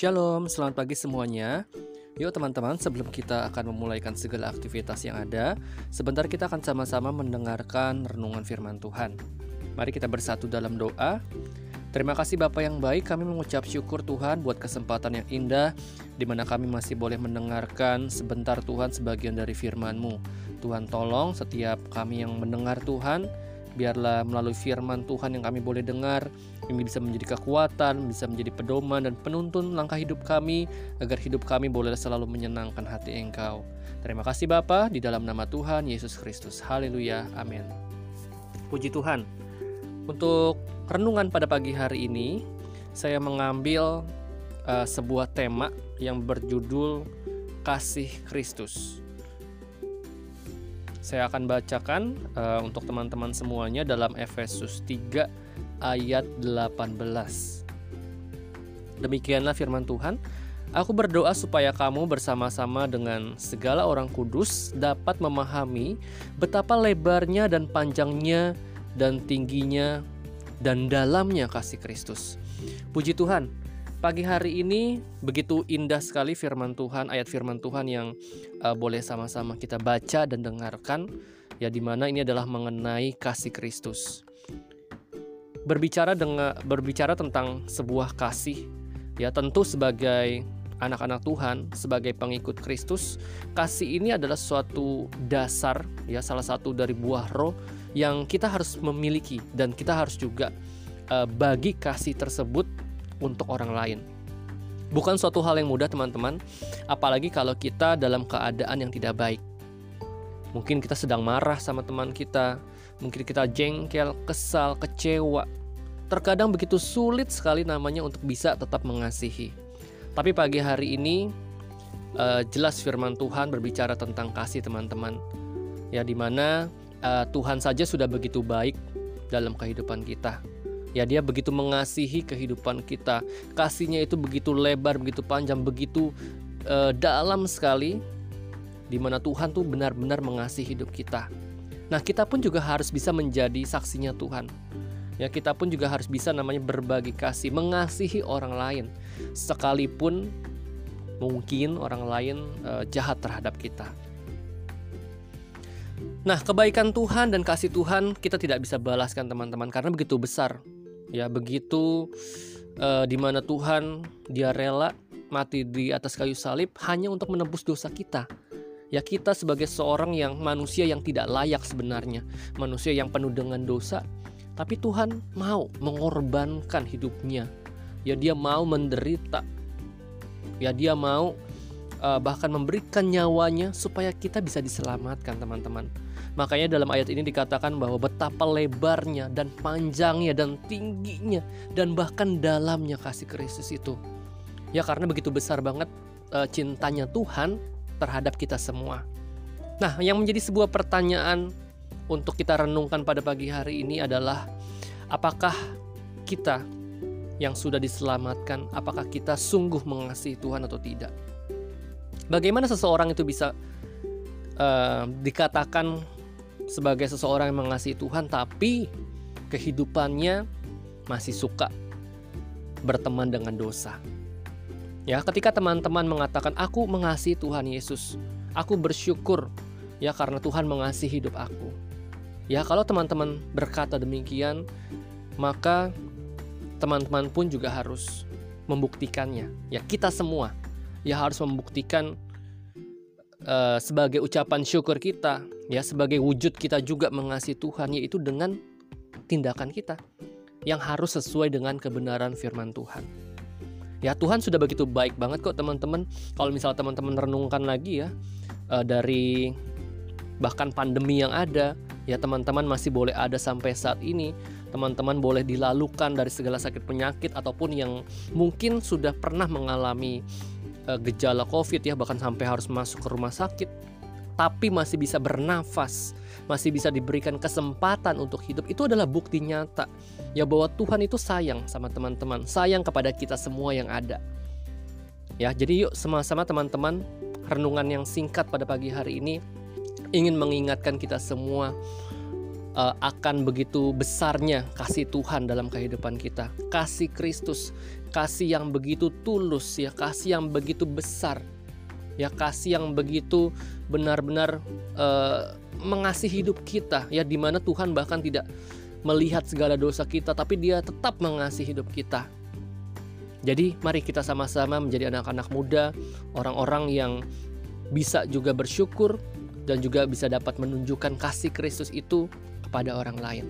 Shalom, selamat pagi semuanya. Yuk teman-teman, sebelum kita akan memulaikan segala aktivitas yang ada, sebentar kita akan sama-sama mendengarkan renungan firman Tuhan. Mari kita bersatu dalam doa. Terima kasih Bapak yang baik, kami mengucap syukur Tuhan buat kesempatan yang indah di mana kami masih boleh mendengarkan sebentar Tuhan sebagian dari firman-Mu. Tuhan tolong setiap kami yang mendengar Tuhan, biarlah melalui firman Tuhan yang kami boleh dengar, ini bisa menjadi kekuatan, bisa menjadi pedoman dan penuntun langkah hidup kami agar hidup kami boleh selalu menyenangkan hati Engkau. Terima kasih Bapa di dalam nama Tuhan Yesus Kristus. Haleluya. Amin. Puji Tuhan. Untuk renungan pada pagi hari ini, saya mengambil uh, sebuah tema yang berjudul kasih Kristus. Saya akan bacakan uh, untuk teman-teman semuanya dalam Efesus 3 ayat 18. Demikianlah firman Tuhan. Aku berdoa supaya kamu bersama-sama dengan segala orang kudus dapat memahami betapa lebarnya dan panjangnya dan tingginya dan dalamnya kasih Kristus. Puji Tuhan, pagi hari ini begitu indah sekali firman Tuhan, ayat firman Tuhan yang uh, boleh sama-sama kita baca dan dengarkan ya di mana ini adalah mengenai kasih Kristus. Berbicara dengan berbicara tentang sebuah kasih ya tentu sebagai anak-anak Tuhan sebagai pengikut Kristus kasih ini adalah suatu dasar ya salah satu dari buah roh yang kita harus memiliki dan kita harus juga uh, bagi kasih tersebut untuk orang lain bukan suatu hal yang mudah teman-teman apalagi kalau kita dalam keadaan yang tidak baik mungkin kita sedang marah sama teman kita mungkin kita jengkel, kesal, kecewa. Terkadang begitu sulit sekali namanya untuk bisa tetap mengasihi. Tapi pagi hari ini uh, jelas firman Tuhan berbicara tentang kasih teman-teman. Ya di mana uh, Tuhan saja sudah begitu baik dalam kehidupan kita. Ya dia begitu mengasihi kehidupan kita. Kasihnya itu begitu lebar, begitu panjang, begitu uh, dalam sekali. Di mana Tuhan tuh benar-benar mengasihi hidup kita. Nah, kita pun juga harus bisa menjadi saksinya Tuhan. Ya, kita pun juga harus bisa namanya berbagi kasih, mengasihi orang lain sekalipun mungkin orang lain uh, jahat terhadap kita. Nah, kebaikan Tuhan dan kasih Tuhan kita tidak bisa balaskan teman-teman karena begitu besar. Ya, begitu uh, di mana Tuhan dia rela mati di atas kayu salib hanya untuk menebus dosa kita ya kita sebagai seorang yang manusia yang tidak layak sebenarnya, manusia yang penuh dengan dosa, tapi Tuhan mau mengorbankan hidupnya. Ya dia mau menderita. Ya dia mau uh, bahkan memberikan nyawanya supaya kita bisa diselamatkan, teman-teman. Makanya dalam ayat ini dikatakan bahwa betapa lebarnya dan panjangnya dan tingginya dan bahkan dalamnya kasih Kristus itu. Ya karena begitu besar banget uh, cintanya Tuhan terhadap kita semua. Nah, yang menjadi sebuah pertanyaan untuk kita renungkan pada pagi hari ini adalah apakah kita yang sudah diselamatkan, apakah kita sungguh mengasihi Tuhan atau tidak? Bagaimana seseorang itu bisa uh, dikatakan sebagai seseorang yang mengasihi Tuhan, tapi kehidupannya masih suka berteman dengan dosa? Ya, ketika teman-teman mengatakan aku mengasihi Tuhan Yesus, aku bersyukur ya karena Tuhan mengasihi hidup aku. Ya, kalau teman-teman berkata demikian, maka teman-teman pun juga harus membuktikannya. Ya, kita semua ya harus membuktikan uh, sebagai ucapan syukur kita, ya sebagai wujud kita juga mengasihi Tuhan yaitu dengan tindakan kita yang harus sesuai dengan kebenaran firman Tuhan. Ya Tuhan sudah begitu baik banget kok teman-teman. Kalau misal teman-teman renungkan lagi ya uh, dari bahkan pandemi yang ada, ya teman-teman masih boleh ada sampai saat ini. Teman-teman boleh dilalukan dari segala sakit penyakit ataupun yang mungkin sudah pernah mengalami uh, gejala Covid ya bahkan sampai harus masuk ke rumah sakit tapi masih bisa bernafas, masih bisa diberikan kesempatan untuk hidup, itu adalah bukti nyata ya bahwa Tuhan itu sayang sama teman-teman, sayang kepada kita semua yang ada. Ya, jadi yuk sama-sama teman-teman renungan yang singkat pada pagi hari ini ingin mengingatkan kita semua uh, akan begitu besarnya kasih Tuhan dalam kehidupan kita. Kasih Kristus, kasih yang begitu tulus ya, kasih yang begitu besar. Ya, kasih yang begitu benar-benar uh, mengasihi hidup kita ya di mana Tuhan bahkan tidak melihat segala dosa kita tapi dia tetap mengasihi hidup kita. Jadi mari kita sama-sama menjadi anak-anak muda, orang-orang yang bisa juga bersyukur dan juga bisa dapat menunjukkan kasih Kristus itu kepada orang lain.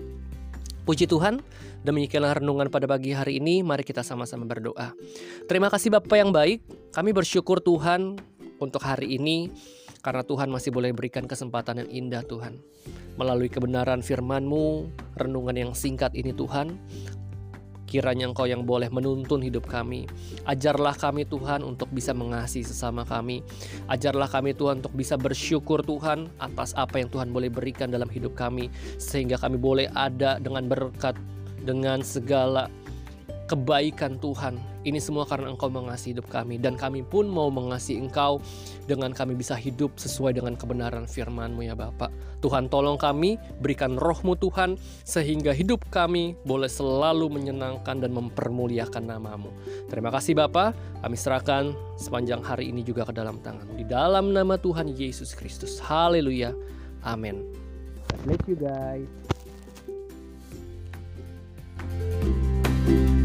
Puji Tuhan, demikianlah renungan pada pagi hari ini. Mari kita sama-sama berdoa. Terima kasih Bapak yang baik. Kami bersyukur Tuhan untuk hari ini karena Tuhan masih boleh berikan kesempatan yang indah Tuhan. Melalui kebenaran firman-Mu, renungan yang singkat ini Tuhan, Kiranya Engkau yang boleh menuntun hidup kami. Ajarlah kami Tuhan untuk bisa mengasihi sesama kami. Ajarlah kami Tuhan untuk bisa bersyukur Tuhan atas apa yang Tuhan boleh berikan dalam hidup kami. Sehingga kami boleh ada dengan berkat, dengan segala kebaikan Tuhan. Ini semua karena Engkau mengasihi hidup kami dan kami pun mau mengasihi Engkau dengan kami bisa hidup sesuai dengan kebenaran firman-Mu ya Bapak. Tuhan tolong kami, berikan rohmu Tuhan sehingga hidup kami boleh selalu menyenangkan dan mempermuliakan namamu. Terima kasih Bapak, kami serahkan sepanjang hari ini juga ke dalam tangan. Di dalam nama Tuhan Yesus Kristus. Haleluya. Amin. Bless you guys. thank you